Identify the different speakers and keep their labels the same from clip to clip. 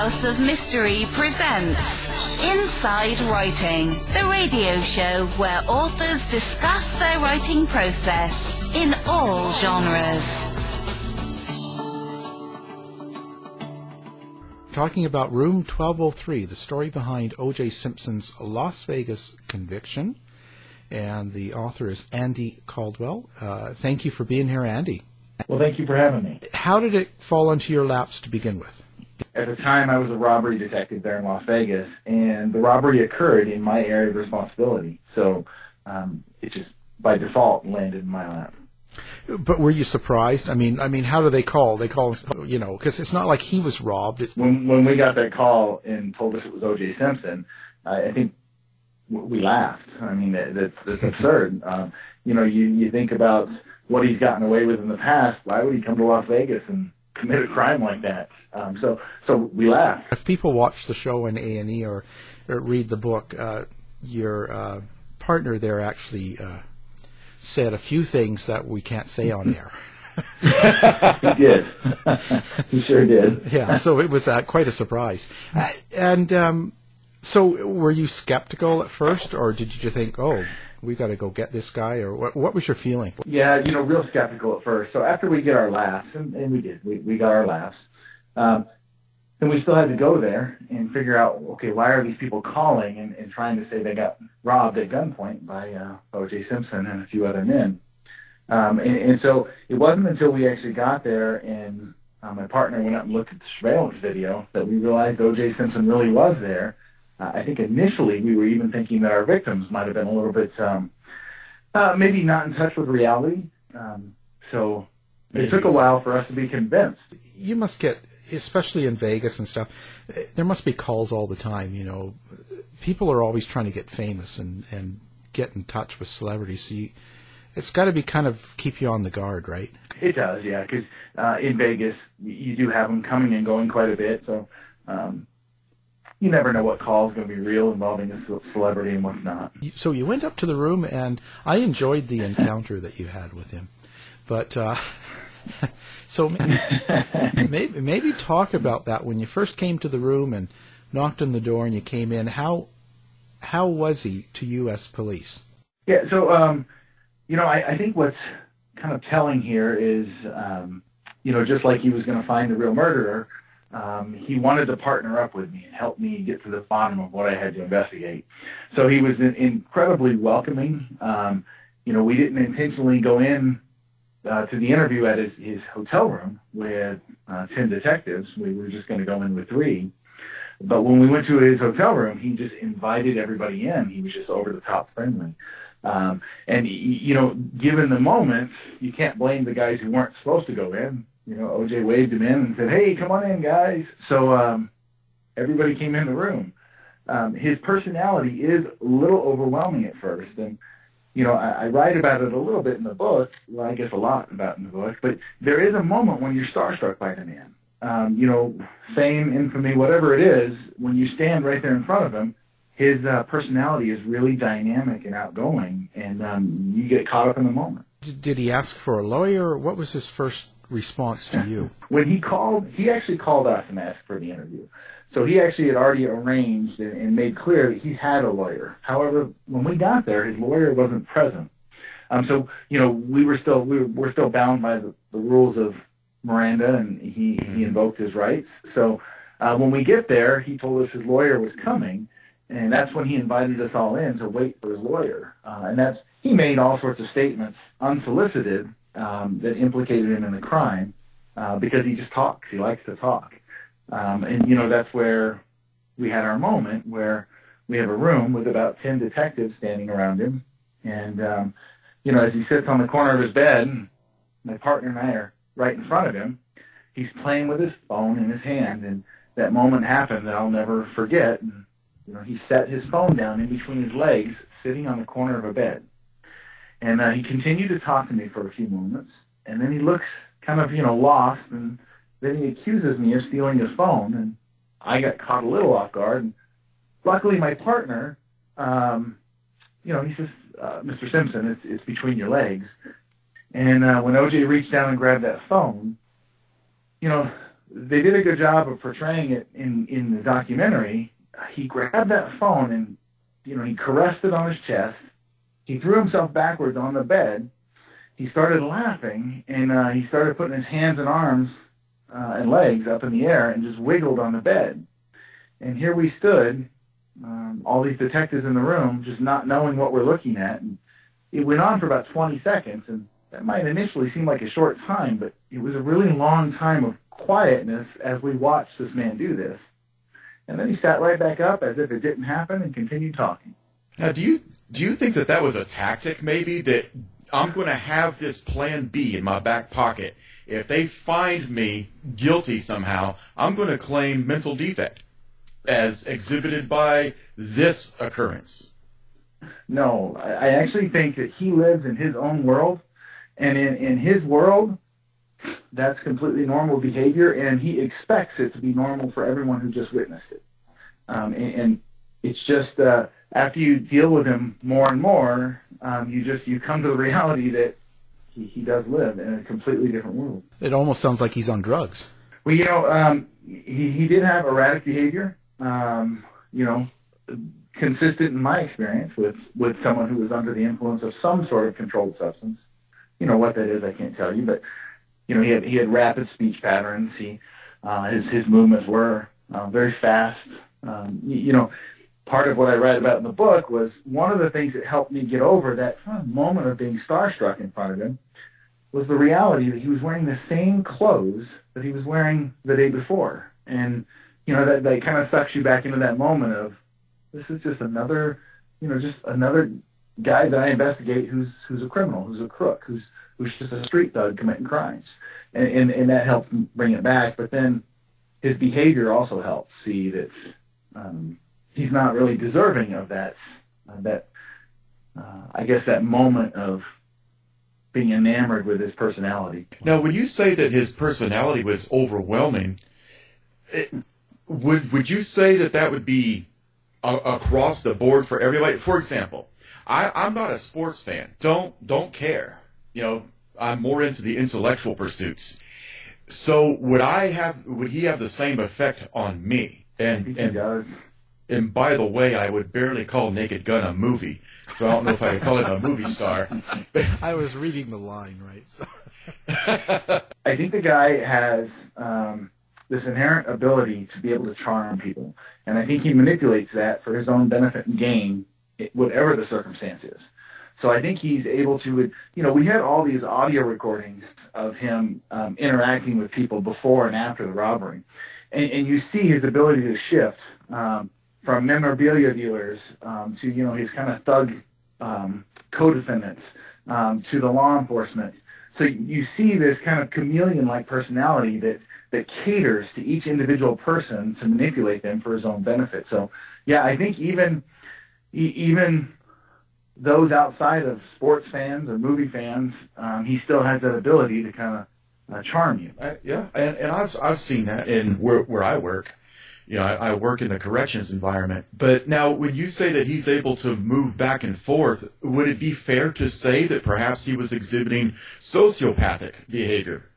Speaker 1: House of Mystery presents Inside Writing, the radio show where authors discuss their writing process in all genres.
Speaker 2: Talking about Room 1203, the story behind O.J. Simpson's Las Vegas conviction. And the author is Andy Caldwell. Uh, thank you for being here, Andy.
Speaker 3: Well, thank you for having me.
Speaker 2: How did it fall into your laps to begin with?
Speaker 3: At the time, I was a robbery detective there in Las Vegas, and the robbery occurred in my area of responsibility. So um, it just, by default, landed in my lap.
Speaker 2: But were you surprised? I mean, I mean, how do they call? They call, you know, because it's not like he was robbed. It's
Speaker 3: When when we got that call and told us it was O.J. Simpson, I, I think we laughed. I mean, that, that's, that's absurd. Um, you know, you you think about what he's gotten away with in the past. Why would he come to Las Vegas and commit a crime like that? Um, so so we laughed.
Speaker 2: if people watch the show in A and E or, or read the book, uh, your uh, partner there actually uh, said a few things that we can't say on air.
Speaker 3: He did. he sure did.
Speaker 2: yeah, so it was uh, quite a surprise. Uh, and um, so, were you skeptical at first, or did you think, "Oh, we got to go get this guy," or what, what was your feeling?
Speaker 3: Yeah, you know, real skeptical at first. So after we get our laughs, and, and we did, we, we got our laughs, um, then we still had to go there and figure out, okay, why are these people calling and, and trying to say they got robbed at gunpoint by uh, O.J. Simpson and a few other men. Um, and, and so it wasn't until we actually got there and uh, my partner went up and looked at the surveillance video that we realized O.J. Simpson really was there. Uh, I think initially we were even thinking that our victims might have been a little bit um, uh, maybe not in touch with reality. Um, so it took a while for us to be convinced.
Speaker 2: You must get, especially in Vegas and stuff, eh, there must be calls all the time. You know, people are always trying to get famous and and get in touch with celebrities. So you, it's got to be kind of keep you on the guard, right?
Speaker 3: It does, yeah, because uh, in Vegas you do have them coming and going quite a bit. So um, you never know what call is going to be real involving a celebrity and what's not.
Speaker 2: So you went up to the room, and I enjoyed the encounter that you had with him. But uh, so maybe, maybe talk about that when you first came to the room and knocked on the door and you came in. How how was he to U.S. police?
Speaker 3: Yeah, so um, you know, I, I think what's kind of telling here is, um, you know, just like he was going to find the real murderer, um, he wanted to partner up with me and help me get to the bottom of what I had to investigate. So he was in, incredibly welcoming. Um, you know, we didn't intentionally go in uh, to the interview at his, his hotel room with uh, 10 detectives. We were just going to go in with three. But when we went to his hotel room, he just invited everybody in. He was just over the top friendly. Um, and you know, given the moment, you can't blame the guys who weren't supposed to go in. You know, OJ waved him in and said, "Hey, come on in, guys." So um, everybody came in the room. Um, his personality is a little overwhelming at first, and you know, I, I write about it a little bit in the book. Well, I guess a lot about in the book. But there is a moment when you're starstruck by the man. Um, you know, fame, infamy, whatever it is, when you stand right there in front of him, his uh, personality is really dynamic and outgoing, and um, you get caught up in the moment.
Speaker 2: Did he ask for a lawyer? What was his first response to you?
Speaker 3: When he called, he actually called us and asked for the interview. So he actually had already arranged and, and made clear that he had a lawyer. However, when we got there, his lawyer wasn't present. Um, so you know, we were still we were, we're still bound by the, the rules of Miranda, and he he invoked his rights. So uh, when we get there, he told us his lawyer was coming, and that's when he invited us all in to wait for his lawyer. Uh, and that's he made all sorts of statements unsolicited um, that implicated him in the crime uh, because he just talks. He likes to talk, um, and you know that's where we had our moment where we have a room with about ten detectives standing around him, and um, you know as he sits on the corner of his bed, my partner and I are right in front of him. He's playing with his phone in his hand, and that moment happened that I'll never forget. And, you know, he set his phone down in between his legs, sitting on the corner of a bed. And uh, he continued to talk to me for a few moments, and then he looks kind of, you know, lost, and then he accuses me of stealing his phone, and I got caught a little off guard. And luckily, my partner, um, you know, he says, uh, "Mr. Simpson, it's it's between your legs." And uh, when OJ reached down and grabbed that phone, you know, they did a good job of portraying it in in the documentary. He grabbed that phone and you know he caressed it on his chest. He threw himself backwards on the bed. He started laughing and uh, he started putting his hands and arms uh, and legs up in the air and just wiggled on the bed. And here we stood, um, all these detectives in the room, just not knowing what we're looking at. And it went on for about 20 seconds, and that might initially seem like a short time, but it was a really long time of quietness as we watched this man do this. And then he sat right back up as if it didn't happen and continued talking.
Speaker 4: Now, do you do you think that that was a tactic, maybe that I'm going to have this Plan B in my back pocket? If they find me guilty somehow, I'm going to claim mental defect as exhibited by this occurrence.
Speaker 3: No, I actually think that he lives in his own world, and in, in his world, that's completely normal behavior, and he expects it to be normal for everyone who just witnessed it. Um, and, and, it's just uh, after you deal with him more and more, um, you just you come to the reality that he, he does live in a completely different world.
Speaker 2: It almost sounds like he's on drugs.
Speaker 3: Well, you know, um, he he did have erratic behavior. Um, you know, consistent in my experience with with someone who was under the influence of some sort of controlled substance. You know what that is, I can't tell you, but you know he had he had rapid speech patterns. He uh, his his movements were uh, very fast. Um, you, you know, part of what I write about in the book was one of the things that helped me get over that moment of being starstruck in front of him was the reality that he was wearing the same clothes that he was wearing the day before. And, you know, that, that kind of sucks you back into that moment of this is just another, you know, just another guy that I investigate who's who's a criminal, who's a crook, who's who's just a street thug committing crimes. And and, and that helped bring it back. But then his behavior also helped see that um, he's not really deserving of that uh, that uh, I guess that moment of being enamored with his personality.
Speaker 4: Now, when you say that his personality was overwhelming, it, would would you say that that would be a, across the board for everybody? For example, I, I'm not a sports fan. Don't don't care. You know, I'm more into the intellectual pursuits. So would I have? Would he have the same effect on me?
Speaker 3: And and does.
Speaker 4: And by the way, I would barely call Naked Gun a movie, so I don't know if I could call it a movie star.
Speaker 2: I was reading the line right. So.
Speaker 3: I think the guy has um, this inherent ability to be able to charm people, and I think he manipulates that for his own benefit and gain, whatever the circumstance is. So I think he's able to, you know, we had all these audio recordings of him um, interacting with people before and after the robbery, and, and you see his ability to shift. Um, from memorabilia dealers um, to you know his kind of thug um, co-defendants um, to the law enforcement. So you see this kind of chameleon-like personality that that caters to each individual person to manipulate them for his own benefit. So yeah, I think even even those outside of sports fans or movie fans, um, he still has that ability to kind of uh, charm you.
Speaker 4: Yeah, and, and I've I've seen that in where where I work you know, I, I, work in the corrections environment. But now, when you say that he's able to move back and forth, would it be fair to say that perhaps he was exhibiting sociopathic behavior?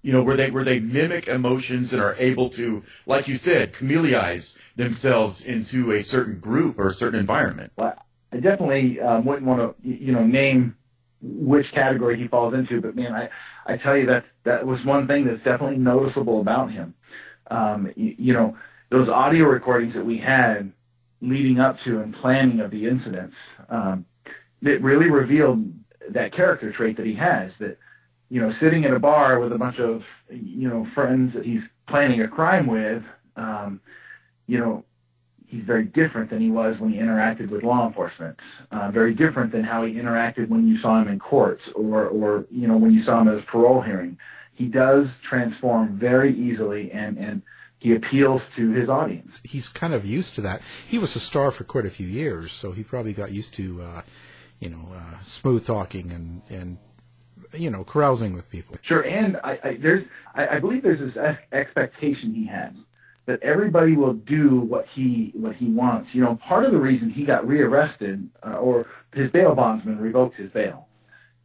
Speaker 4: You know, where they where they mimic emotions and are able to, like you said, chameleonize themselves into a certain group or a certain environment.
Speaker 3: Well, I definitely um, wouldn't want to, you know, name which category he falls into, but man, I I tell you that that was one thing that's definitely noticeable about him. Um, you, you know those audio recordings that we had leading up to and planning of the incidents, um, that really revealed that character trait that he has. That you know, sitting at a bar with a bunch of you know friends that he's planning a crime with, um, you know, he's very different than he was when he interacted with law enforcement. Uh, very different than how he interacted when you saw him in courts or or you know when you saw him at his parole hearing. He does transform very easily and and he appeals to his audience.
Speaker 2: He's kind of used to that. He was a star for quite a few years, so he probably got used to, uh, you know, uh, smooth talking and and you know, carousing with people.
Speaker 3: Sure, and I, I there's I, I believe there's this expectation he has that everybody will do what he what he wants. You know, part of the reason he got rearrested uh, or his bail bondsman revoked his bail,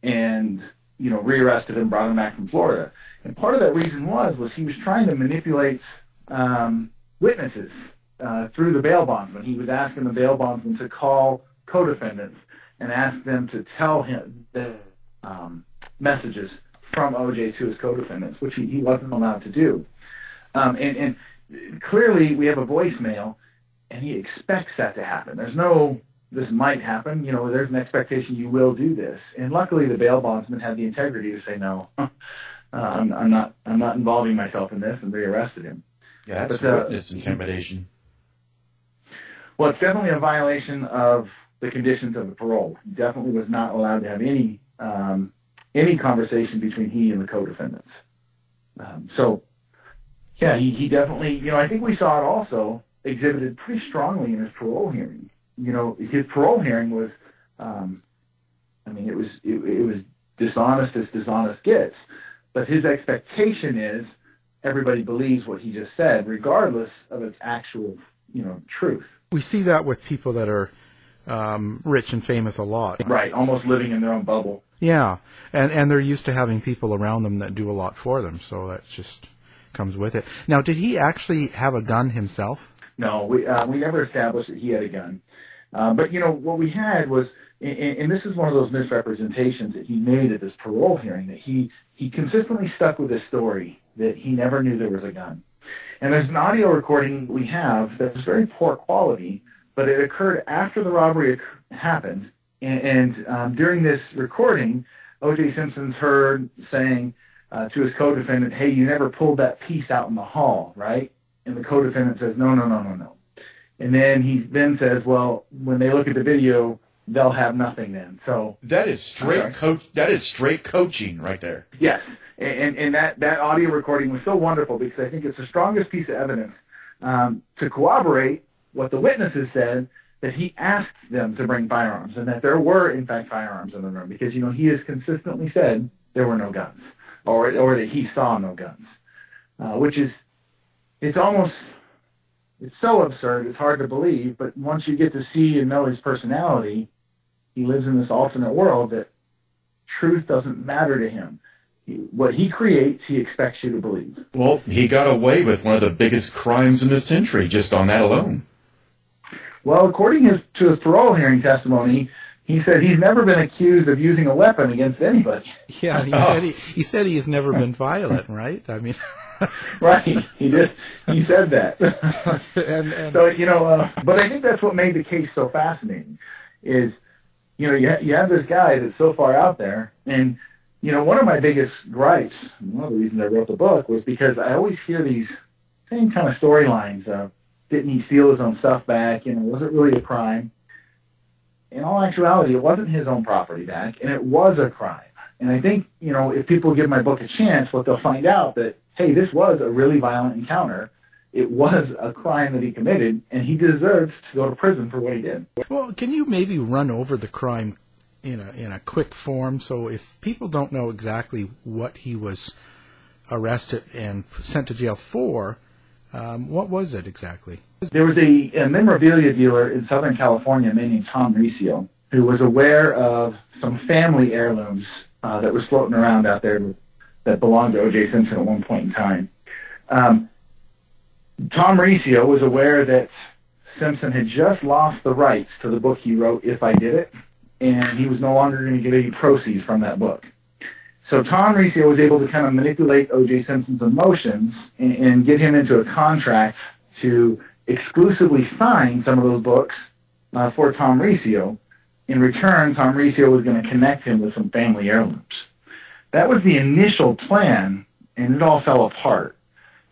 Speaker 3: and you know, rearrested him, and brought him back from Florida. And part of that reason was was he was trying to manipulate um, witnesses uh, through the bail bondsman. He was asking the bail bondsman to call co-defendants and ask them to tell him the um, messages from OJ to his co-defendants, which he, he wasn't allowed to do. Um, and, and clearly, we have a voicemail, and he expects that to happen. There's no this might happen. You know, there's an expectation you will do this. And luckily, the bail bondsman had the integrity to say no. uh, I'm, I'm, not. I'm not involving myself in this, and they arrested him.
Speaker 4: Yeah, that's but, uh, witness intimidation.
Speaker 3: Well, it's definitely a violation of the conditions of the parole. He definitely was not allowed to have any um, any conversation between he and the co-defendants. Um, so, yeah, he, he definitely. You know, I think we saw it also exhibited pretty strongly in his parole hearing you know, his parole hearing was, um, I mean, it was it, it was dishonest as dishonest gets. But his expectation is everybody believes what he just said, regardless of its actual, you know, truth.
Speaker 2: We see that with people that are um, rich and famous a lot.
Speaker 3: Right, almost living in their own bubble.
Speaker 2: Yeah, and and they're used to having people around them that do a lot for them, so that just comes with it. Now, did he actually have a gun himself?
Speaker 3: No, we uh, we never established that he had a gun. Uh, but you know what we had was, and, this is one of those misrepresentations that he made at this parole hearing that he he consistently stuck with this story that he never knew there was a gun. And there's an audio recording we have that's very poor quality, but it occurred after the robbery happened. And, and um, during this recording, O.J. Simpson's heard saying uh, to his co-defendant, "Hey, you never pulled that piece out in the hall, right?" And the co-defendant says, "No, no, no, no, no." And then he then says, well, when they look at the video, they'll have nothing then. So
Speaker 4: that is straight okay. coach. That is straight coaching right there.
Speaker 3: Yes, and and that that audio recording was so wonderful because I think it's the strongest piece of evidence um, to corroborate what the witnesses said that he asked them to bring firearms and that there were in fact firearms in the room because you know he has consistently said there were no guns or or that he saw no guns, uh, which is it's almost it's so absurd, it's hard to believe. But once you get to see and know his personality, he lives in this alternate world that truth doesn't matter to him. He, what he creates, he expects you to believe.
Speaker 4: Well, he got away with one of the biggest crimes in this century just on that alone.
Speaker 3: Well, according his, to his parole hearing testimony, he said he's never been accused of using a weapon against anybody.
Speaker 2: Yeah, he oh. said he, he said he has never been violent, right? I mean.
Speaker 3: right. He just he said that. and, and, so you know, uh, but I think that's what made the case so fascinating. Is you know you ha- you have this guy that's so far out there, and you know one of my biggest gripes, one of the reasons I wrote the book was because I always hear these same kind of storylines of didn't he steal his own stuff back? You know, was it really a crime? In all actuality, it wasn't his own property back, and it was a crime. And I think, you know, if people give my book a chance, what they'll find out that hey, this was a really violent encounter. It was a crime that he committed, and he deserves to go to prison for what he did.
Speaker 2: Well, can you maybe run over the crime in a in a quick form, so if people don't know exactly what he was arrested and sent to jail for, um, what was it exactly?
Speaker 3: There was a, a memorabilia dealer in Southern California a man named Tom Riccio who was aware of some family heirlooms uh, that was floating around out there that belonged to O.J. Simpson at one point in time. Um, Tom Riccio was aware that Simpson had just lost the rights to the book he wrote, If I Did It, and he was no longer going to get any proceeds from that book. So Tom Riccio was able to kind of manipulate O.J. Simpson's emotions and, and get him into a contract to exclusively sign some of those books uh, for Tom Riccio. In return, Tom Riccio was going to connect him with some family heirlooms. That was the initial plan, and it all fell apart.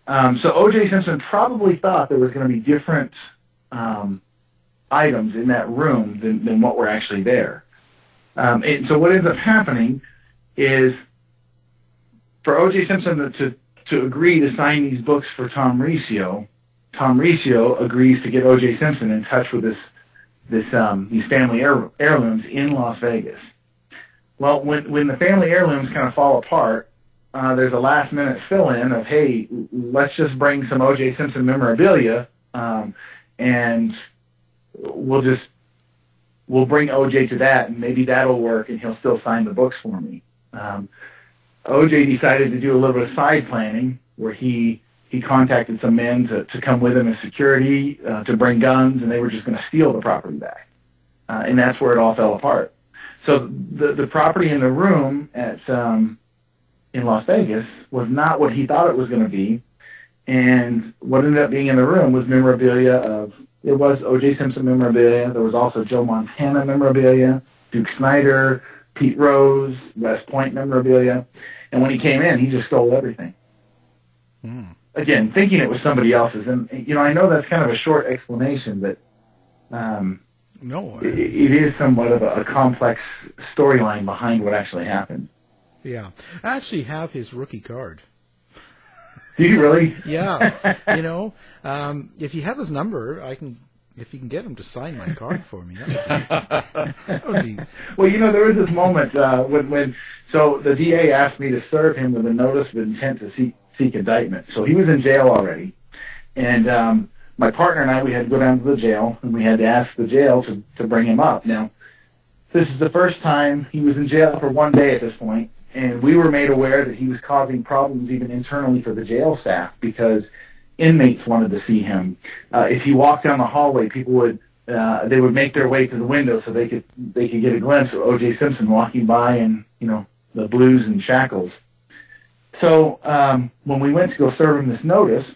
Speaker 3: Um, so O.J. Simpson probably thought there was going to be different um, items in that room than, than what were actually there. Um, and so what ends up happening is for O.J. Simpson to, to agree to sign these books for Tom Riccio, Tom Riccio agrees to get O.J. Simpson in touch with this this um, these family heir- heirlooms in Las Vegas. Well, when when the family heirlooms kind of fall apart, uh, there's a last minute fill in of hey, let's just bring some O.J. Simpson memorabilia, um, and we'll just we'll bring O.J. to that, and maybe that'll work, and he'll still sign the books for me. Um, OJ decided to do a little bit of side planning where he he contacted some men to, to come with him as security uh, to bring guns, and they were just going to steal the property back, uh, and that's where it all fell apart. So the the property in the room at um, in Las Vegas was not what he thought it was going to be, and what ended up being in the room was memorabilia of it was O.J. Simpson memorabilia. There was also Joe Montana memorabilia, Duke Snider, Pete Rose, West Point memorabilia, and when he came in, he just stole everything. Mm. Again, thinking it was somebody else's, and you know, I know that's kind of a short explanation, but um,
Speaker 2: no,
Speaker 3: it, it is somewhat of a, a complex storyline behind what actually happened.
Speaker 2: Yeah, I actually have his rookie card.
Speaker 3: Do you really?
Speaker 2: yeah. You know, um, if you have his number, I can. If you can get him to sign my card for me, that would be. That would be
Speaker 3: well, you know, there was this moment uh, when when so the DA asked me to serve him with a notice of intent to seek seek indictment. So he was in jail already, and um, my partner and I we had to go down to the jail and we had to ask the jail to to bring him up. Now, this is the first time he was in jail for one day at this point, and we were made aware that he was causing problems even internally for the jail staff because inmates wanted to see him. Uh, if he walked down the hallway, people would uh, they would make their way to the window so they could they could get a glimpse of O.J. Simpson walking by in you know the blues and shackles. So um, when we went to go serve him this notice,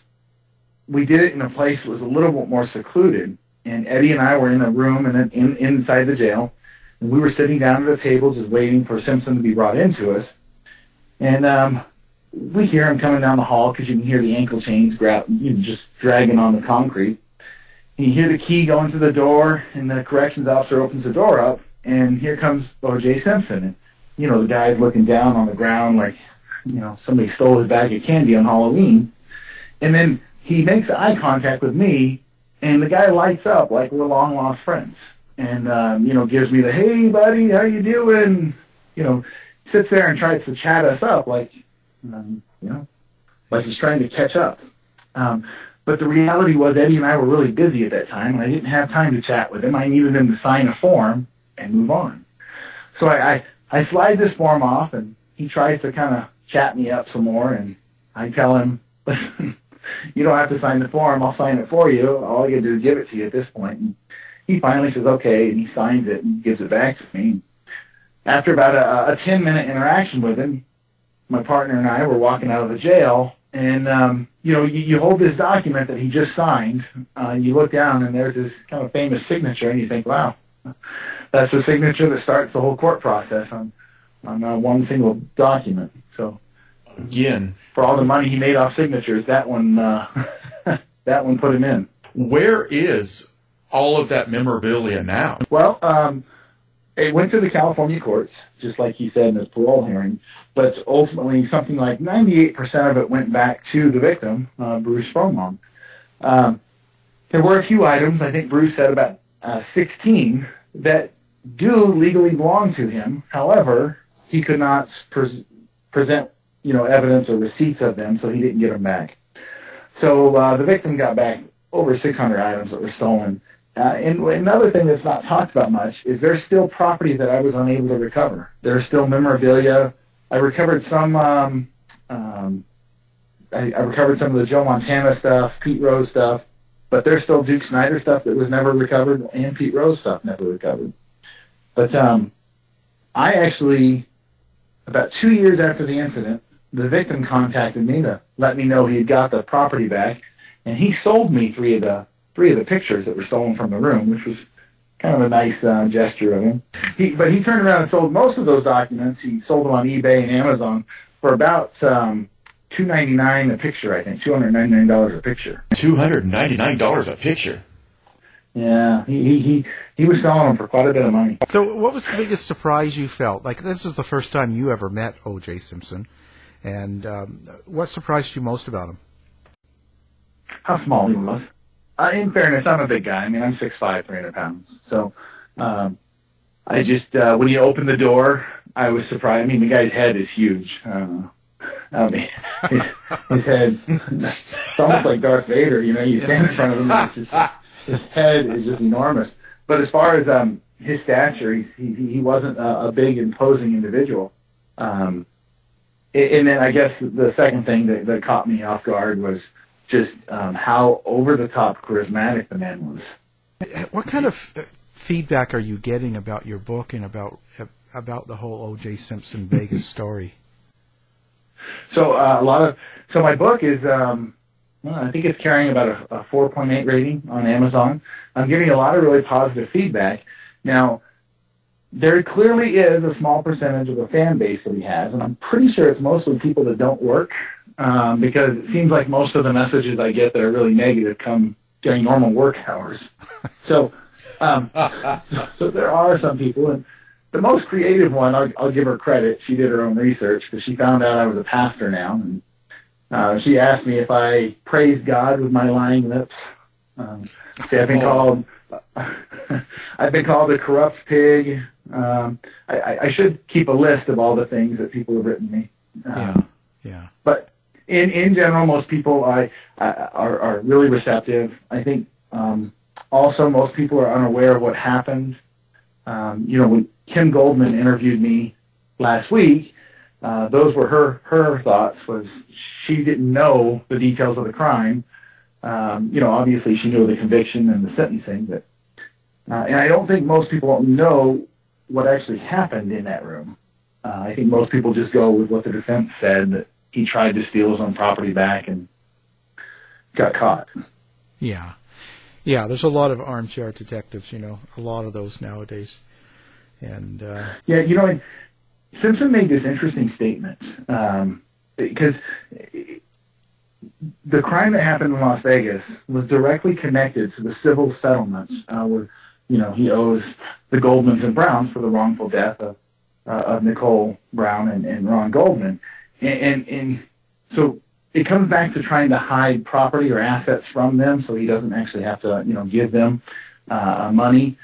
Speaker 3: we did it in a place that was a little bit more secluded. And Eddie and I were in a room and in, inside the jail, and we were sitting down at a table just waiting for Simpson to be brought into us. And um, we hear him coming down the hall because you can hear the ankle chains grab, you know, just dragging on the concrete. And you hear the key going to the door, and the corrections officer opens the door up, and here comes O.J. Simpson. And, you know, the guy's looking down on the ground like, you know, somebody stole his bag of candy on Halloween. And then he makes eye contact with me, and the guy lights up like we're long lost friends. And um, you know gives me the hey buddy how you doing? You know sits there and tries to chat us up like um, you know like he's trying to catch up. Um, but the reality was Eddie and I were really busy at that time and I didn't have time to chat with him. I needed him to sign a form and move on. So I I, I slide this form off and he tries to kind of chat me up some more and I tell him listen you don't have to sign the form I'll sign it for you all I can do is give it to you at this point. and he finally says okay, and he signs it and gives it back to me. After about a, a 10 minute interaction with him, my partner and I were walking out of the jail, and um, you know, you, you hold this document that he just signed. Uh, you look down, and there's this kind of famous signature, and you think, wow, that's the signature that starts the whole court process on on uh, one single document. So
Speaker 4: again,
Speaker 3: for all the money he made off signatures, that one uh, that one put him in.
Speaker 4: Where is all of that memorabilia now?
Speaker 3: Well, um, it went to the California courts, just like he said in his parole hearing, but ultimately something like 98% of it went back to the victim, uh, Bruce Fromong. Um, there were a few items, I think Bruce said about uh, 16, that do legally belong to him. However, he could not pre- present, you know, evidence or receipts of them, so he didn't get them back. So uh, the victim got back over 600 items that were stolen. Uh, and another thing that's not talked about much is there's still property that I was unable to recover. There's still memorabilia. I recovered some. Um, um, I, I recovered some of the Joe Montana stuff, Pete Rose stuff, but there's still Duke Snider stuff that was never recovered, and Pete Rose stuff never recovered. But um, I actually, about two years after the incident, the victim contacted me to let me know he had got the property back, and he sold me three of the three of the pictures that were stolen from the room, which was kind of a nice uh, gesture of him. He, but he turned around and sold most of those documents. He sold them on eBay and Amazon for about um, two ninety nine a picture. I think two hundred ninety nine dollars a picture.
Speaker 4: Two hundred ninety nine dollars a picture.
Speaker 3: Yeah, he, he he he was selling them for quite a bit of money.
Speaker 2: So, what was the biggest surprise you felt? Like this is the first time you ever met O.J. Simpson, and um, what surprised you most about him?
Speaker 3: How small he was. Uh, in fairness, I'm a big guy. I mean, I'm six five, three hundred pounds. So, um, I just uh, when you open the door, I was surprised. I mean, the guy's head is huge. Uh, I mean, his, his head, it's almost like Darth Vader. You know, you stand in front of him, and just, his head is just enormous. But as far as um, his stature, he he, he wasn't a, a big, imposing individual. Um, and then I guess the second thing that, that caught me off guard was just um, how over the top charismatic the man was.
Speaker 2: What kind of uh, feedback are you getting about your book and about about the whole O.J. Simpson Vegas story?
Speaker 3: So uh, a lot of so my book is um, well, I think it's carrying about a, a 4.8 rating on Amazon. I'm getting a lot of really positive feedback. Now, there clearly is a small percentage of the fan base that he has, and I'm pretty sure it's mostly people that don't work, um, because it seems like most of the messages I get that are really negative come during normal work hours. So, um, so there are some people, and the most creative one, I'll, I'll give her credit. She did her own research because she found out I was a pastor now, and uh, she asked me if I praised God with my lying lips. Um, see, I've been called I've been called a corrupt pig. Um, I, I should keep a list of all the things that people have written me.
Speaker 2: Um, yeah, yeah.
Speaker 3: But in in general, most people I, I are are really receptive. I think um, also most people are unaware of what happened. Um, you know, when Kim Goldman interviewed me last week, uh, those were her her thoughts. Was she didn't know the details of the crime. Um, you know, obviously she knew the conviction and the sentencing, but uh, and I don't think most people know what actually happened in that room. Uh, I think most people just go with what the defense said that he tried to steal his own property back and got caught.
Speaker 2: Yeah, yeah. There's a lot of armchair detectives. You know, a lot of those nowadays. And uh,
Speaker 3: yeah, you know, Simpson made this interesting statement um, because the crime that happened in Las Vegas was directly connected to the civil settlements uh, you know, he owes the Goldmans and Browns for the wrongful death of, uh, of Nicole Brown and, and Ron Goldman. And, and, and so it comes back to trying to hide property or assets from them so he doesn't actually have to, you know, give them uh, money.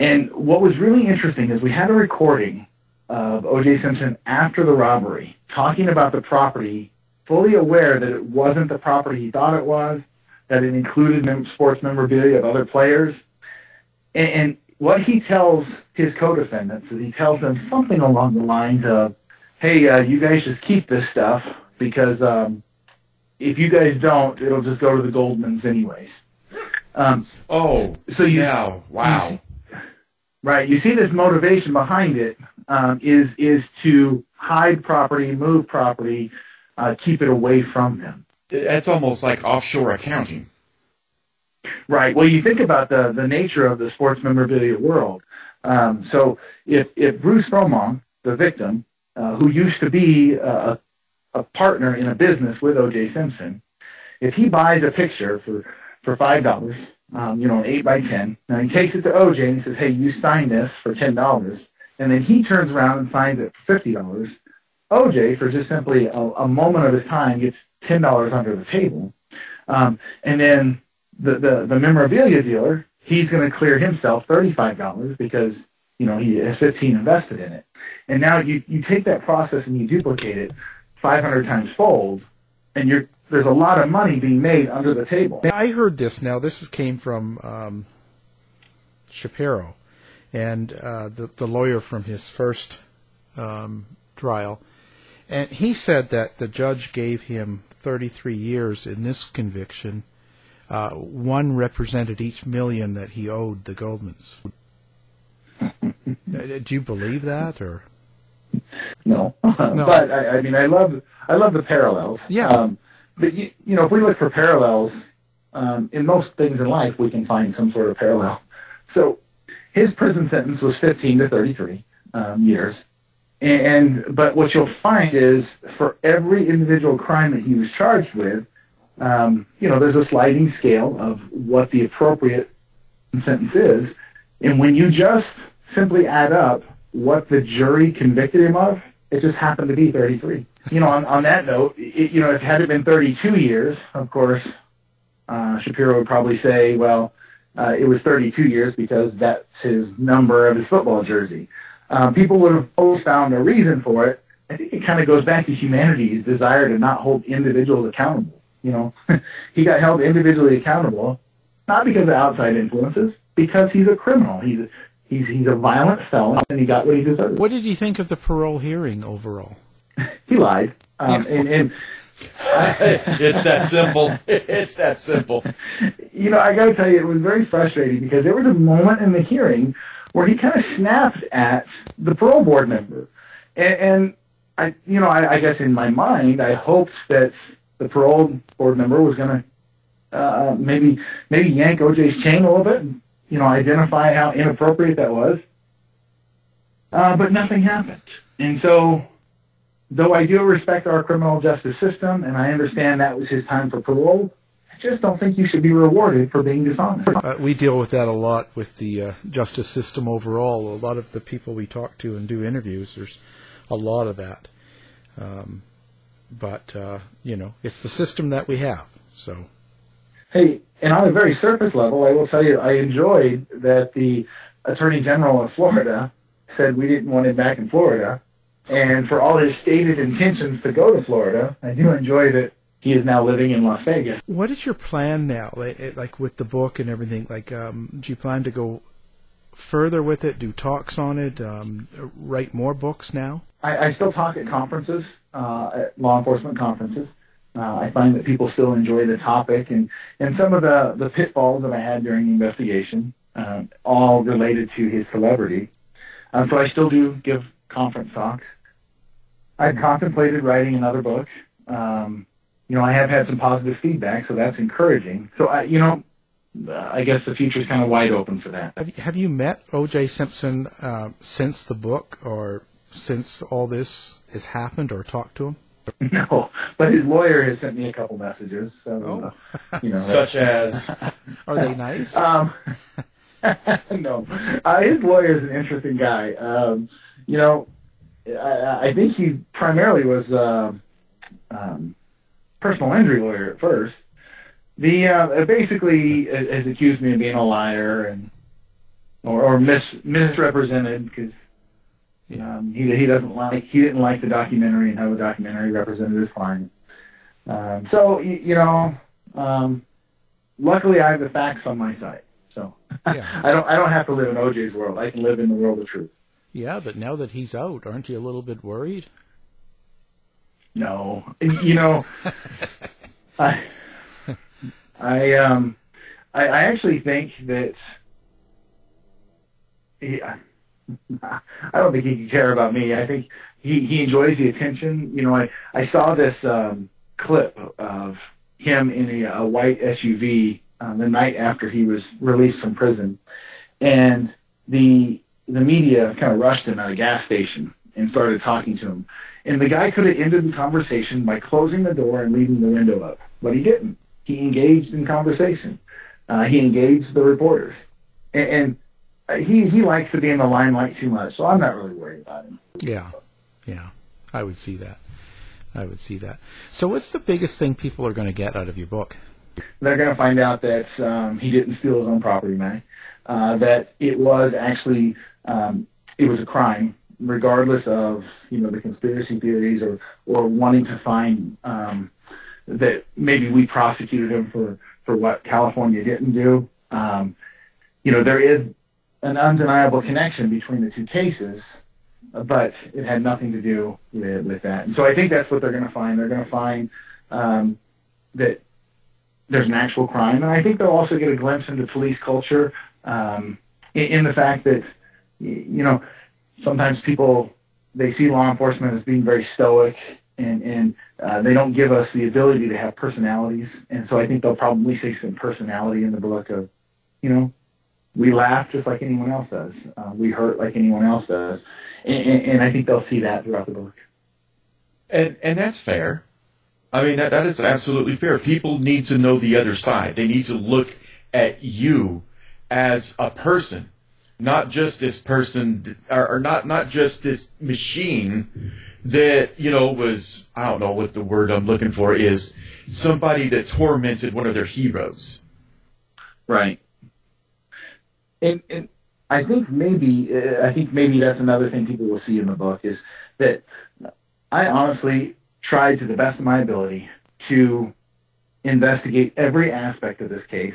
Speaker 3: And what was really interesting is we had a recording of O.J. Simpson after the robbery talking about the property fully aware that it wasn't the property he thought it was, that it included sports memorabilia of other players. And, and what he tells his co-defendants is he tells them something along the lines of, hey, uh, you guys just keep this stuff because um, if you guys don't, it'll just go to the Goldmans anyways.
Speaker 4: Um, oh, so you, yeah, wow.
Speaker 3: Right, you see this motivation behind it um, is is to hide property, move property, uh, keep it away from them.
Speaker 4: That's almost like offshore accounting.
Speaker 3: Right. Well, you think about the, the nature of the sports memorabilia world. Um, so if, if Bruce Fromong, the victim, uh, who used to be a, a partner in a business with O.J. Simpson, if he buys a picture for, for $5, um, you know, an 8 by 10, and he takes it to O.J. and he says, hey, you signed this for $10, and then he turns around and signs it for $50, OJ, for just simply a, a moment of his time, gets ten dollars under the table, um, and then the, the the memorabilia dealer, he's going to clear himself thirty five dollars because you know he has fifteen invested in it, and now you you take that process and you duplicate it five hundred times fold, and you're there's a lot of money being made under the table.
Speaker 2: I heard this now. This came from um, Shapiro, and uh, the the lawyer from his first um, trial and he said that the judge gave him 33 years in this conviction. Uh, one represented each million that he owed the Goldmans. Uh, do you believe that, or
Speaker 3: no? no. but I, I, mean, I love I love the parallels.
Speaker 2: Yeah. Um,
Speaker 3: but you, you know, if we look for parallels um, in most things in life, we can find some sort of parallel. So his prison sentence was 15 to 33 um, years. And but what you'll find is for every individual crime that he was charged with, um, you know, there's a sliding scale of what the appropriate sentence is, and when you just simply add up what the jury convicted him of, it just happened to be 33. You know, on, on that note, it, you know, if it had been 32 years, of course, uh, Shapiro would probably say, well, uh, it was 32 years because that's his number of his football jersey um, people would have always found a reason for it. I think it kind of goes back to humanity's desire to not hold individuals accountable. You know, he got held individually accountable, not because of outside influences, because he's a criminal. He's He's he's a violent felon, and he got what he deserved.
Speaker 2: What did you think of the parole hearing overall?
Speaker 3: he lied, um, and, and
Speaker 4: it's that simple. It's that simple.
Speaker 3: You know, I got to tell you, it was very frustrating because there was a moment in the hearing where he kind of snapped at the parole board member, and, and I, you know, I, I guess in my mind, I hoped that the parole board member was going to uh, maybe maybe yank OJ's chain a little bit, and you know, identify how inappropriate that was. Uh, but nothing happened, and so though I do respect our criminal justice system and I understand that was his time for parole, I just don't think you should be rewarded for being dishonest.
Speaker 2: Uh, we deal with that a lot with the uh, justice system overall. A lot of the people we talk to and do interviews, there's a lot of that. Um, but, uh, you know, it's the system that we have. So.
Speaker 3: Hey, and on a very surface level, I will tell you, I enjoyed that the Attorney General of Florida said we didn't want him back in Florida and for all his stated intentions to go to Florida, I do enjoy that he is now living in Las Vegas.
Speaker 2: What is your plan now, like, eh, with the book and everything? Like, um, do you plan to go further with it, do talks on it, um, write more books now?
Speaker 3: I, I still talk at conferences, uh, at law enforcement conferences. Uh, I find that people still enjoy the topic and, and some of the, the pitfalls that I had during the investigation, uh, all related to his celebrity. Um, so I still do give conference talks. I've contemplated writing another book. Um, you know, I have had some positive feedback, so that's encouraging. So, I, you know, uh, I guess the future is kind of wide open for that.
Speaker 2: Have you, have you met O.J. Simpson uh, since the book, or since all this has happened, or talked to him?
Speaker 3: No, but his lawyer has sent me a couple messages. So,
Speaker 2: oh.
Speaker 3: uh, you know,
Speaker 4: such as
Speaker 2: are they nice?
Speaker 3: Um, no, uh, his lawyer is an interesting guy. Um, you know, I, I think he primarily was uh, um, personal injury lawyer at first. The uh, basically has accused me of being a liar and or, or mis misrepresented because um, he he doesn't like he didn't like the documentary and how the documentary represented his client. Um, so you, you know, um, luckily I have the facts on my side, so yeah. I don't I don't have to live in OJ's world. I can live in the world of truth.
Speaker 2: Yeah, but now that he's out, aren't you a little bit worried?
Speaker 3: No, you know, I, I, um, I, I actually think that he, I don't think he can care about me. I think he he enjoys the attention. You know, I I saw this um, clip of him in a, a white SUV um, the night after he was released from prison, and the the media kind of rushed him at a gas station and started talking to him. And the guy could have ended the conversation by closing the door and leaving the window up, but he didn't. He engaged in conversation. Uh, he engaged the reporters, and, and he he likes to be in the limelight too much. So I'm not really worried about him.
Speaker 2: Yeah, yeah, I would see that. I would see that. So, what's the biggest thing people are going to get out of your book?
Speaker 3: They're going to find out that um, he didn't steal his own property man. Uh, that it was actually um, it was a crime, regardless of you know the conspiracy theories or or wanting to find um, that maybe we prosecuted him for for what California didn't do. Um, you know, there is an undeniable connection between the two cases, but it had nothing to do with, with that. And so I think that's what they're going to find. They're going to find um, that there's an actual crime, and I think they'll also get a glimpse into police culture um, in, in the fact that you know, sometimes people they see law enforcement as being very stoic and and uh, they don't give us the ability to have personalities. And so I think they'll probably see some personality in the book of, you know, we laugh just like anyone else does. Uh, we hurt like anyone else does. And, and, and I think they'll see that throughout the book.
Speaker 4: And and that's fair. I mean that that is absolutely fair. People need to know the other side. They need to look at you as a person not just this person or, or not not just this machine that you know was I don't know what the word I'm looking for is somebody that tormented one of their heroes.
Speaker 3: Right. And, and I think maybe uh, I think maybe that's another thing people will see in the book is that I honestly tried to the best of my ability to investigate every aspect of this case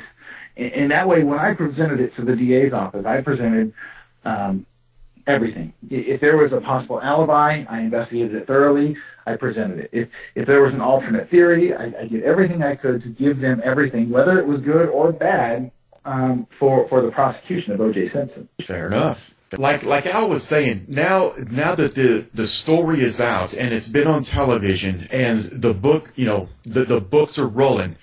Speaker 3: and that way, when I presented it to the DA's office, I presented Um, everything. If there was a possible alibi, I investigated it thoroughly. I presented it. If if there was an alternate theory, I, I did everything I could to give them everything, whether it was good or bad, um, for for the prosecution of O.J. Simpson.
Speaker 4: Fair enough. Like like Al was saying, now now that the the story is out and it's been on television and the book, you know, the the books are rolling.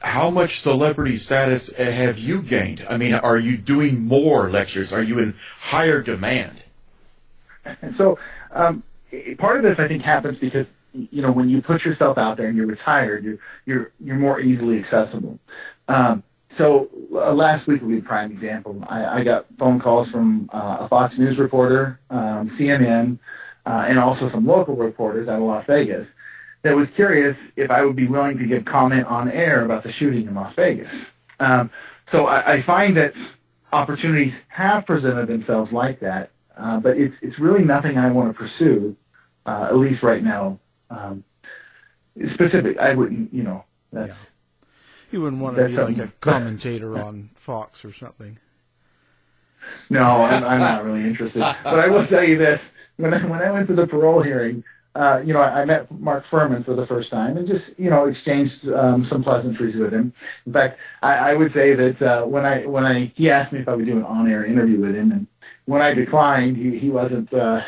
Speaker 4: How much celebrity status have you gained? I mean, are you doing more lectures? Are you in higher demand?
Speaker 3: And so, um, part of this I think happens because you know when you put yourself out there and you're retired, you're you're you're more easily accessible. Um, so uh, last week will be a prime example. I, I got phone calls from uh, a Fox News reporter, um, CNN, uh, and also some local reporters out of Las Vegas that was curious if I would be willing to give comment on air about the shooting in Las Vegas. Um, so I, I find that opportunities have presented themselves like that, uh, but it's it's really nothing I want to pursue, uh, at least right now. Um, specific, I wouldn't, you know. That's,
Speaker 2: Yeah. You wouldn't want to
Speaker 3: That's
Speaker 2: be like a commentator on Fox or something.
Speaker 3: No, I'm, I'm not really interested. But I will tell you this: when I, when I went to the parole hearing, uh, you know, I, I met Mark Fuhrman for the first time and just you know exchanged um, some pleasantries with him. In fact, I, I would say that uh, when I when I he asked me if I would do an on-air interview with him, and when I declined, he he wasn't uh,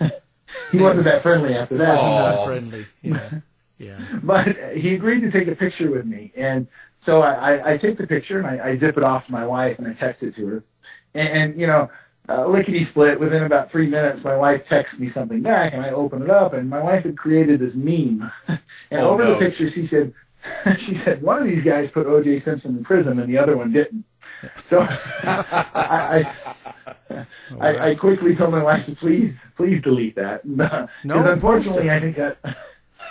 Speaker 3: he wasn't that friendly after that.
Speaker 2: Wasn't that friendly? Yeah, yeah.
Speaker 3: but he agreed to take a picture with me. And so I, I, I take the picture and I, I zip it off to my wife and I text it to her. And, and you know, uh, lickety split, within about three minutes, my wife texts me something back and I open it up and my wife had created this meme. and
Speaker 4: Oh,
Speaker 3: over
Speaker 4: no.
Speaker 3: the picture, she said, she said, one of these guys put O.J. Simpson in prison and the other one didn't. So I, I, I, I quickly told my wife to please, please delete that.
Speaker 2: No,
Speaker 3: unfortunately. I think that.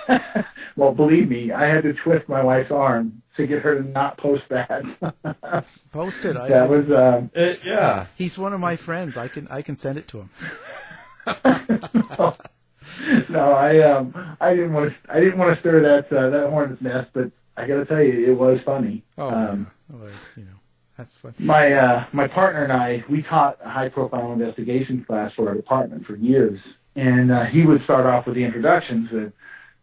Speaker 3: well, believe me, I had to twist my wife's arm to get her to not post that.
Speaker 2: Post it. I,
Speaker 3: that was. Um,
Speaker 4: Uh, yeah.
Speaker 2: he's one of my friends. I can I can send it to him.
Speaker 3: no, I um, I didn't want to. I didn't want to stir that uh, that hornet's nest, but I got to tell you, it was funny.
Speaker 2: Oh,
Speaker 3: um,
Speaker 2: yeah. well, you know, that's fun.
Speaker 3: my uh, my partner and I, we taught a high profile investigation class for our department for years, and uh, he would start off with the introductions with,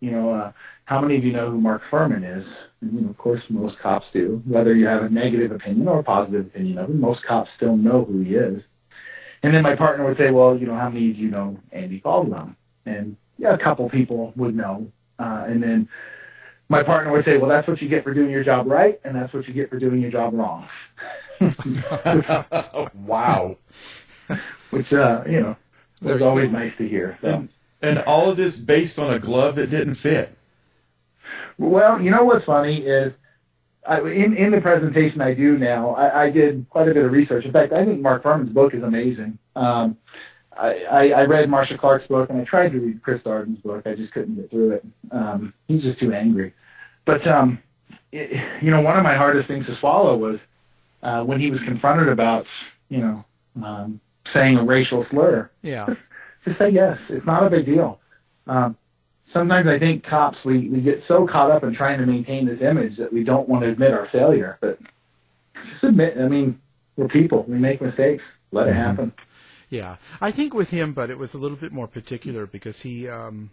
Speaker 3: you know, uh, how many of you know who Mark Fuhrman is? And, you know, of course, most cops do. Whether you have a negative opinion or a positive opinion of him, most cops still know who he is. And then my partner would say, well, you know, how many of you know Andy Caldwell? And yeah, a couple people would know. Uh, and then my partner would say, well, that's what you get for doing your job right, and that's what you get for doing your job wrong.
Speaker 4: wow.
Speaker 3: which uh, you know
Speaker 2: There
Speaker 3: was always nice to hear. So.
Speaker 4: And, and all of this based on a glove that didn't fit.
Speaker 3: Well, you know what's funny is I, in in the presentation I do now, I, I did quite a bit of research. In fact, I think Mark Fuhrman's book is amazing. Um, I, I, I read Marcia Clark's book and I tried to read Chris Darden's book. I just couldn't get through it. Um, he's just too angry. But um, it, you know, one of my hardest things to swallow was uh, when he was confronted about you know um, saying a racial slur.
Speaker 2: Yeah,
Speaker 3: just say yes. It's not a big deal. Um, sometimes I think cops we, we get so caught up in trying to maintain this image that we don't want to admit our failure. But just admit. I mean, we're people. We make mistakes. Let it happen.
Speaker 2: yeah. I think with him, but it was a little bit more particular because he um,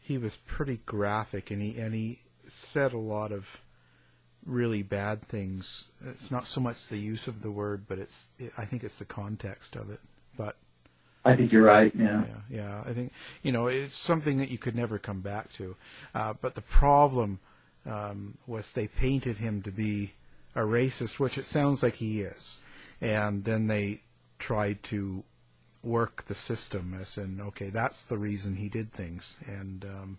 Speaker 2: he was pretty graphic and he and he said a lot of really bad things. It's not so much the use of the word, but it's it, I think it's the context of it.
Speaker 3: I think you're right. Yeah.
Speaker 2: yeah, yeah. I think you know it's something that you could never come back to. Uh, but the problem um, was they painted him to be a racist, which it sounds like he is, and then they tried to work the system as in okay, that's the reason he did things, and um,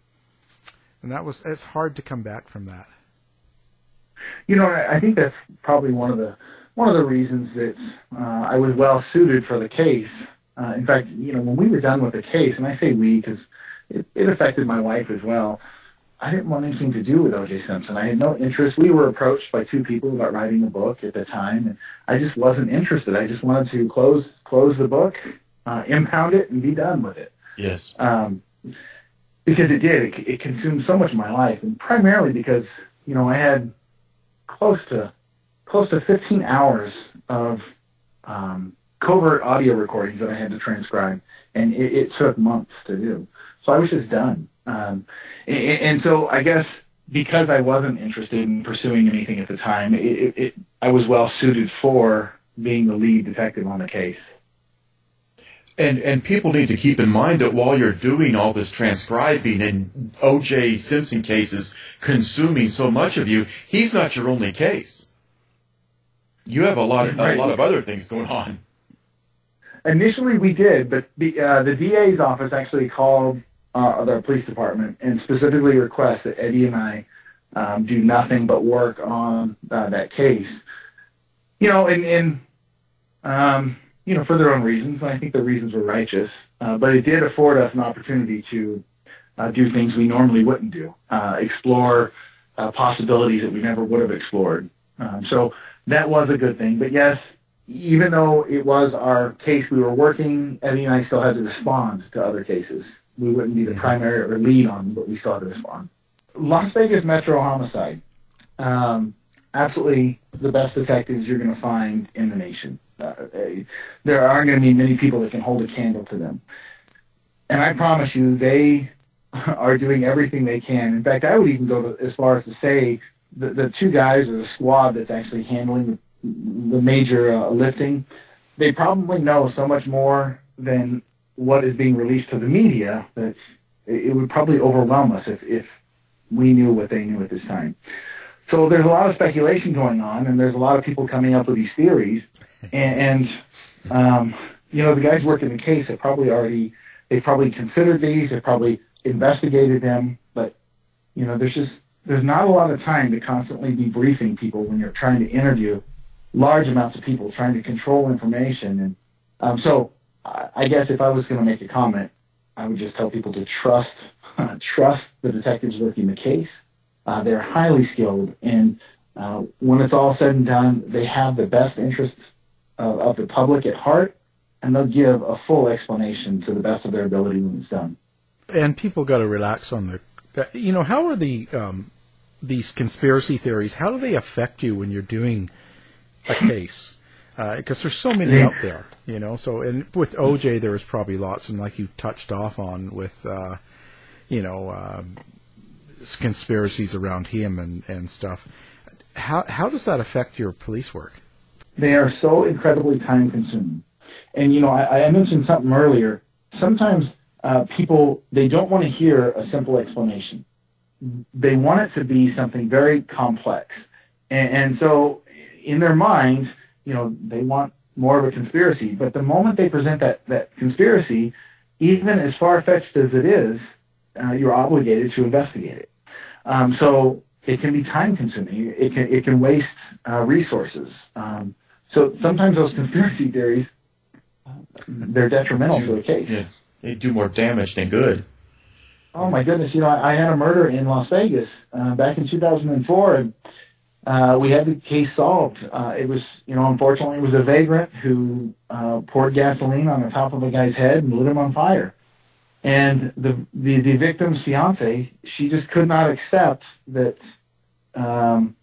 Speaker 2: and that was it's hard to come back from that.
Speaker 3: You know, I I think that's probably one of the one of the reasons that uh, I was well suited for the case. Uh, in fact, you know, when we were done with the case, and I say we because it, it affected my wife as well. I didn't want anything to do with O.J. Simpson. I had no interest. We were approached by two people about writing a book at the time, and I just wasn't interested. I just wanted to close close the book, uh, impound it, and be done with it
Speaker 4: Yes.
Speaker 3: um, because it did. It, it consumed so much of my life, and primarily because you know I had close to close to 15 hours of um, covert audio recordings that I had to transcribe, and it, it took months to do. So I was just done. Um, and, and so I guess because I wasn't interested in pursuing anything at the time, it, it, I was well suited for being the lead detective on the case.
Speaker 4: And and people need to keep in mind that while you're doing all this transcribing and O.J. Simpson cases consuming so much of you, he's not your only case. You have a lot of, a lot of other things going on.
Speaker 3: Initially, we did, but the uh, the DA's office actually called uh, the police department and specifically request that Eddie and I um, do nothing but work on uh, that case. You know, and, and um, you know, for their own reasons. And I think the reasons were righteous, uh, but it did afford us an opportunity to uh, do things we normally wouldn't do, uh, explore uh, possibilities that we never would have explored. Um, so that was a good thing. But yes, even though it was our case we were working, Eddie and I still had to respond to other cases. We wouldn't be the primary or lead on, but we still had to respond. Las Vegas Metro Homicide. Um, absolutely the best detectives you're going to find in the nation. Uh, there aren't going to be many people that can hold a candle to them. And I promise you, they are doing everything they can. In fact, I would even go to, as far as to say the, the two guys or the squad that's actually handling the, major uh, lifting, they probably know so much more than what is being released to the media that it would probably overwhelm us if, if we knew what they knew at this time. So there's a lot of speculation going on, and there's a lot of people coming up with these theories. And, and um, you know, the guys working the case have probably already they've probably considered these, they've probably investigated them, but you know, there's just there's not a lot of time to constantly be briefing people when you're trying to interview large amounts of people, trying to control information. And um, so, I guess if I was going to make a comment, I would just tell people to trust trust the detectives working the case uh, they're highly skilled, and uh, when it's all said and done, they have the best interests of, of the public at heart, and they'll give a full explanation to the best of their ability when it's done.
Speaker 2: And people got to relax on the, you know, how are the um, these conspiracy theories? How do they affect you when you're doing a case? Because uh, there's so many out there, you know. So, and with OJ, there was probably lots, and like you touched off on with, uh, you know, um, conspiracies around him and, and stuff. How, how does that affect your police work?
Speaker 3: They are so incredibly time consuming. And, you know, I, I mentioned something earlier. Sometimes uh, people, they don't want to hear a simple explanation. They want it to be something very complex. And, and so in their minds, you know, they want more of a conspiracy. But the moment they present that, that conspiracy, even as far fetched as it is, uh, you're obligated to investigate it. Um, so it can be time consuming. It can it can waste uh, resources. Um, so sometimes those conspiracy theories they're detrimental do, to a case.
Speaker 4: Yeah, they do more damage than good.
Speaker 3: Oh my goodness! You know, I, I had a murder in Las Vegas uh, back in 2004, and uh, we had the case solved. Uh, it was, you know, unfortunately, it was a vagrant who uh, poured gasoline on the top of a guy's head and lit him on fire. And the, the, the victim's fiance, she just could not accept that, um,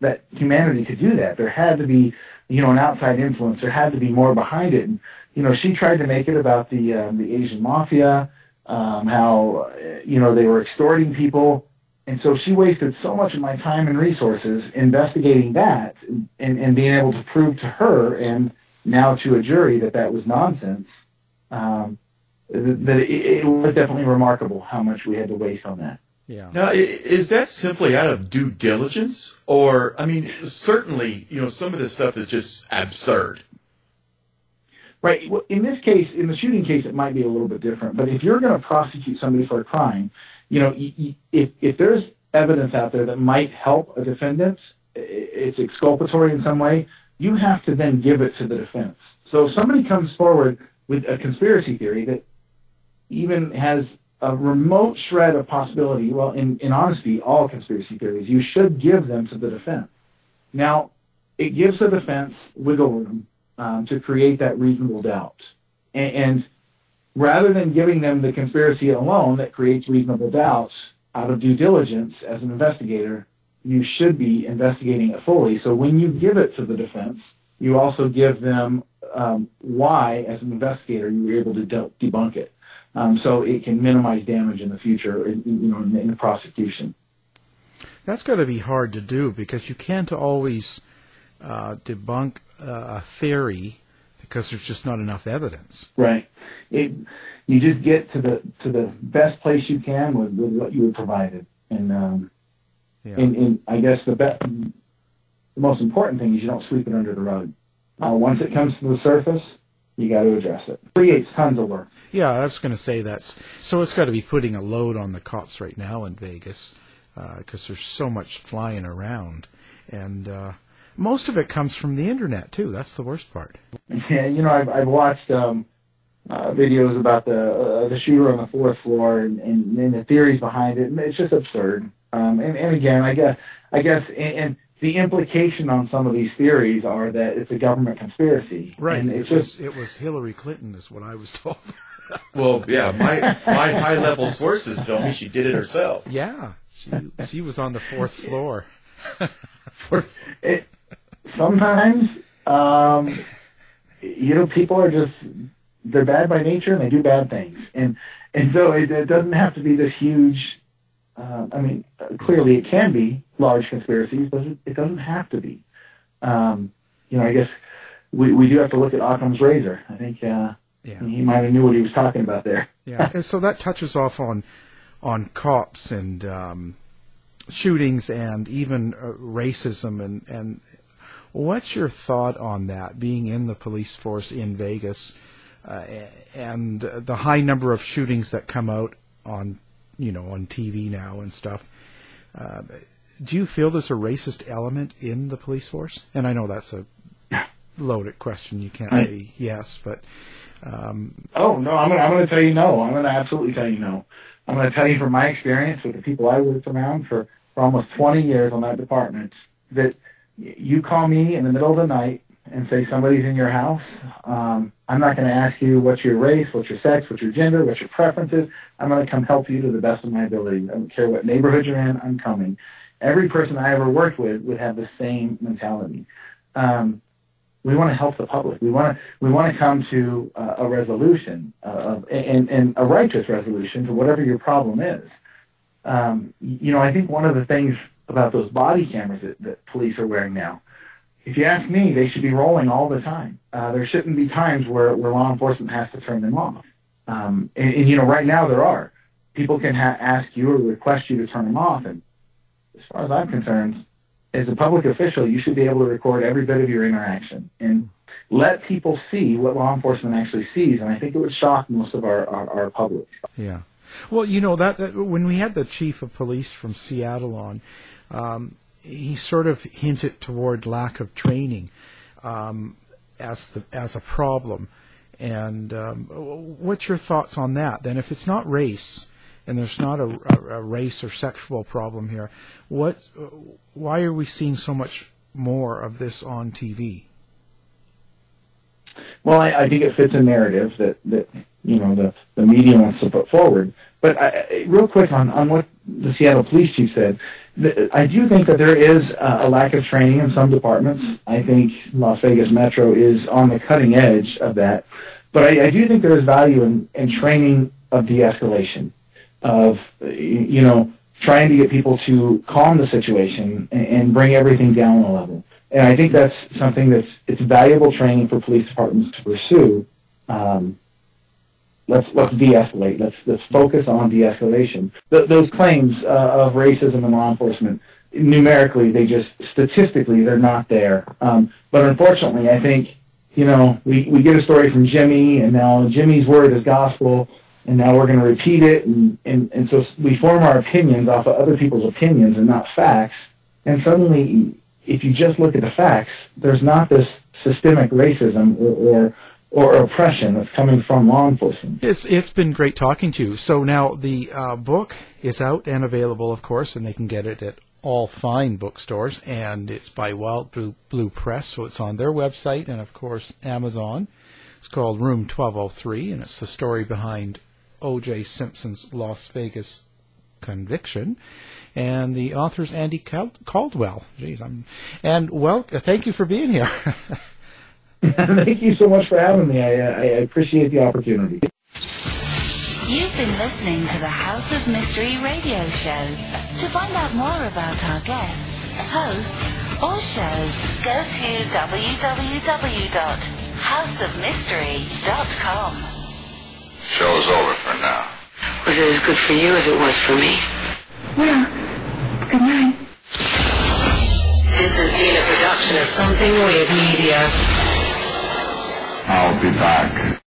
Speaker 3: that humanity could do that. There had to be, you know, an outside influence. There had to be more behind it. And, you know, she tried to make it about the, um, the Asian mafia, um, how, you know, they were extorting people. And so she wasted so much of my time and resources investigating that and, and being able to prove to her and now to a jury that that was nonsense. Um, that it, it was definitely remarkable how much we had to waste on that.
Speaker 4: Yeah. Now, is that simply out of due diligence, or I mean, certainly, you know, some of this stuff is just absurd.
Speaker 3: Right. Well, in this case, in the shooting case, it might be a little bit different. But if you're going to prosecute somebody for a crime, you know, if if there's evidence out there that might help a defendant, it's exculpatory in some way, you have to then give it to the defense. So if somebody comes forward with a conspiracy theory that even has a remote shred of possibility, well, in, in honesty, all conspiracy theories, you should give them to the defense. Now, it gives the defense wiggle room um, to create that reasonable doubt. And, and rather than giving them the conspiracy alone that creates reasonable doubts out of due diligence as an investigator, you should be investigating it fully. So when you give it to the defense, you also give them um, why, as an investigator, you were able to de- debunk it. Um, so it can minimize damage in the future, in, you know, in, in the prosecution.
Speaker 2: That's got to be hard to do because you can't always uh, debunk uh, a theory because there's just not enough evidence.
Speaker 3: Right. It, you just get to the to the best place you can with, with what you were provided, and um,
Speaker 2: Yeah.
Speaker 3: and, and I guess the best, the most important thing is you don't sweep it under the rug. Uh, once it comes to the surface, you got to address it. Creates tons of work.
Speaker 2: Yeah, I was going to say that's so. It's got to be putting a load on the cops right now in Vegas because there's so much flying around, and uh, most of it comes from the internet too. That's the worst part.
Speaker 3: Yeah, you know, I've, I've watched um, uh, videos about the uh, the shooter on the fourth floor and, and, and the theories behind it. It's just absurd. Um, and, and again, I guess I guess and, and the implication on some of these theories are that it's a government conspiracy.
Speaker 2: Right.
Speaker 3: And
Speaker 2: It
Speaker 3: it's
Speaker 2: was
Speaker 3: just
Speaker 2: it was Hillary Clinton is what I was told.
Speaker 4: Well, yeah, my my high level sources tell me she did it herself.
Speaker 2: yeah, she she was on the fourth floor.
Speaker 3: it, sometimes um, you know people are just they're bad by nature and they do bad things. And and so it, it doesn't have to be this huge uh, I mean uh, clearly it can be large conspiracies but it, it doesn't have to be. Um, you know I guess we, we do have to look at Occam's razor. I think uh,
Speaker 2: Yeah.
Speaker 3: he might have knew what he was talking about there.
Speaker 2: Yeah, and so that touches off on on cops and um, shootings and even uh, racism and and what's your thought on that? Being in the police force in Vegas uh, and the high number of shootings that come out on you know on TV now and stuff. Uh, do you feel there's a racist element in the police force? And I know that's a loaded question. You can't say yes, but
Speaker 3: Oh no, I'm gonna I'm gonna tell you no. I'm gonna absolutely tell you no. I'm gonna tell you from my experience with the people I worked around for, for almost 20 years on that department that you call me in the middle of the night and say somebody's in your house. Um, I'm not going to ask you what's your race, what's your sex, what's your gender, what's your preferences. I'm going to come help you to the best of my ability. I don't care what neighborhood you're in. I'm coming. Every person I ever worked with would have the same mentality. Um, we want to help the public. We want to we want to come to uh, a resolution of and, and a righteous resolution to whatever your problem is. Um, you know, I think one of the things about those body cameras that, that police are wearing now, if you ask me, they should be rolling all the time. Uh, there shouldn't be times where, where law enforcement has to turn them off. Um, and, and you know, right now there are. People can ha- ask you or request you to turn them off, and as far as I'm concerned, as a public official, you should be able to record every bit of your interaction and let people see what law enforcement actually sees. And I think it would shock most of our, our, our public.
Speaker 2: Yeah. Well, you know that, that when we had the chief of police from Seattle on, um, he sort of hinted toward lack of training um, as the as a problem. And um, what's your thoughts on that? Then, if it's not race and there's not a, a, a race or sexual problem here, what? Why are we seeing so much more of this on TV?
Speaker 3: Well, I, I think it fits a narrative that, that you know the, the media wants to put forward. But I, real quick on, on what the Seattle police chief said, I do think that there is a lack of training in some departments. I think Las Vegas Metro is on the cutting edge of that. But I, I do think there is value in, in training of de-escalation, of you know trying to get people to calm the situation and, and bring everything down a level. And I think that's something that's it's valuable training for police departments to pursue. Um, let's let's de-escalate. Let's let's focus on de-escalation. Th- those claims uh, of racism in law enforcement, numerically, they just statistically they're not there. Um, but unfortunately, I think you know we we get a story from Jimmy, and now Jimmy's word is gospel, and now we're going to repeat it, and, and and so we form our opinions off of other people's opinions and not facts. And suddenly, if you just look at the facts, there's not this systemic racism or, or or oppression that's coming from law enforcement.
Speaker 2: It's it's been great talking to you. So now the uh, book is out and available, of course, and they can get it at all fine bookstores. And it's by Wild Blue, Blue Press, so it's on their website and of course Amazon. It's called Room Twelve Hundred Three, and it's the story behind O.J. Simpson's Las Vegas conviction. And the author's Andy Cal- Caldwell. Jeez, I'm and well. Thank you for being here.
Speaker 3: Thank you so much for having me. I, uh, I appreciate the opportunity.
Speaker 1: You've been listening to the House of Mystery radio show. To find out more about our guests, hosts, or shows, go to www.houseofmystery.com.
Speaker 5: Show's over for now.
Speaker 6: Was it as good for you as it was for me?
Speaker 7: Well, good night.
Speaker 6: This has been a production of Something Weird Media.
Speaker 5: I'll be back.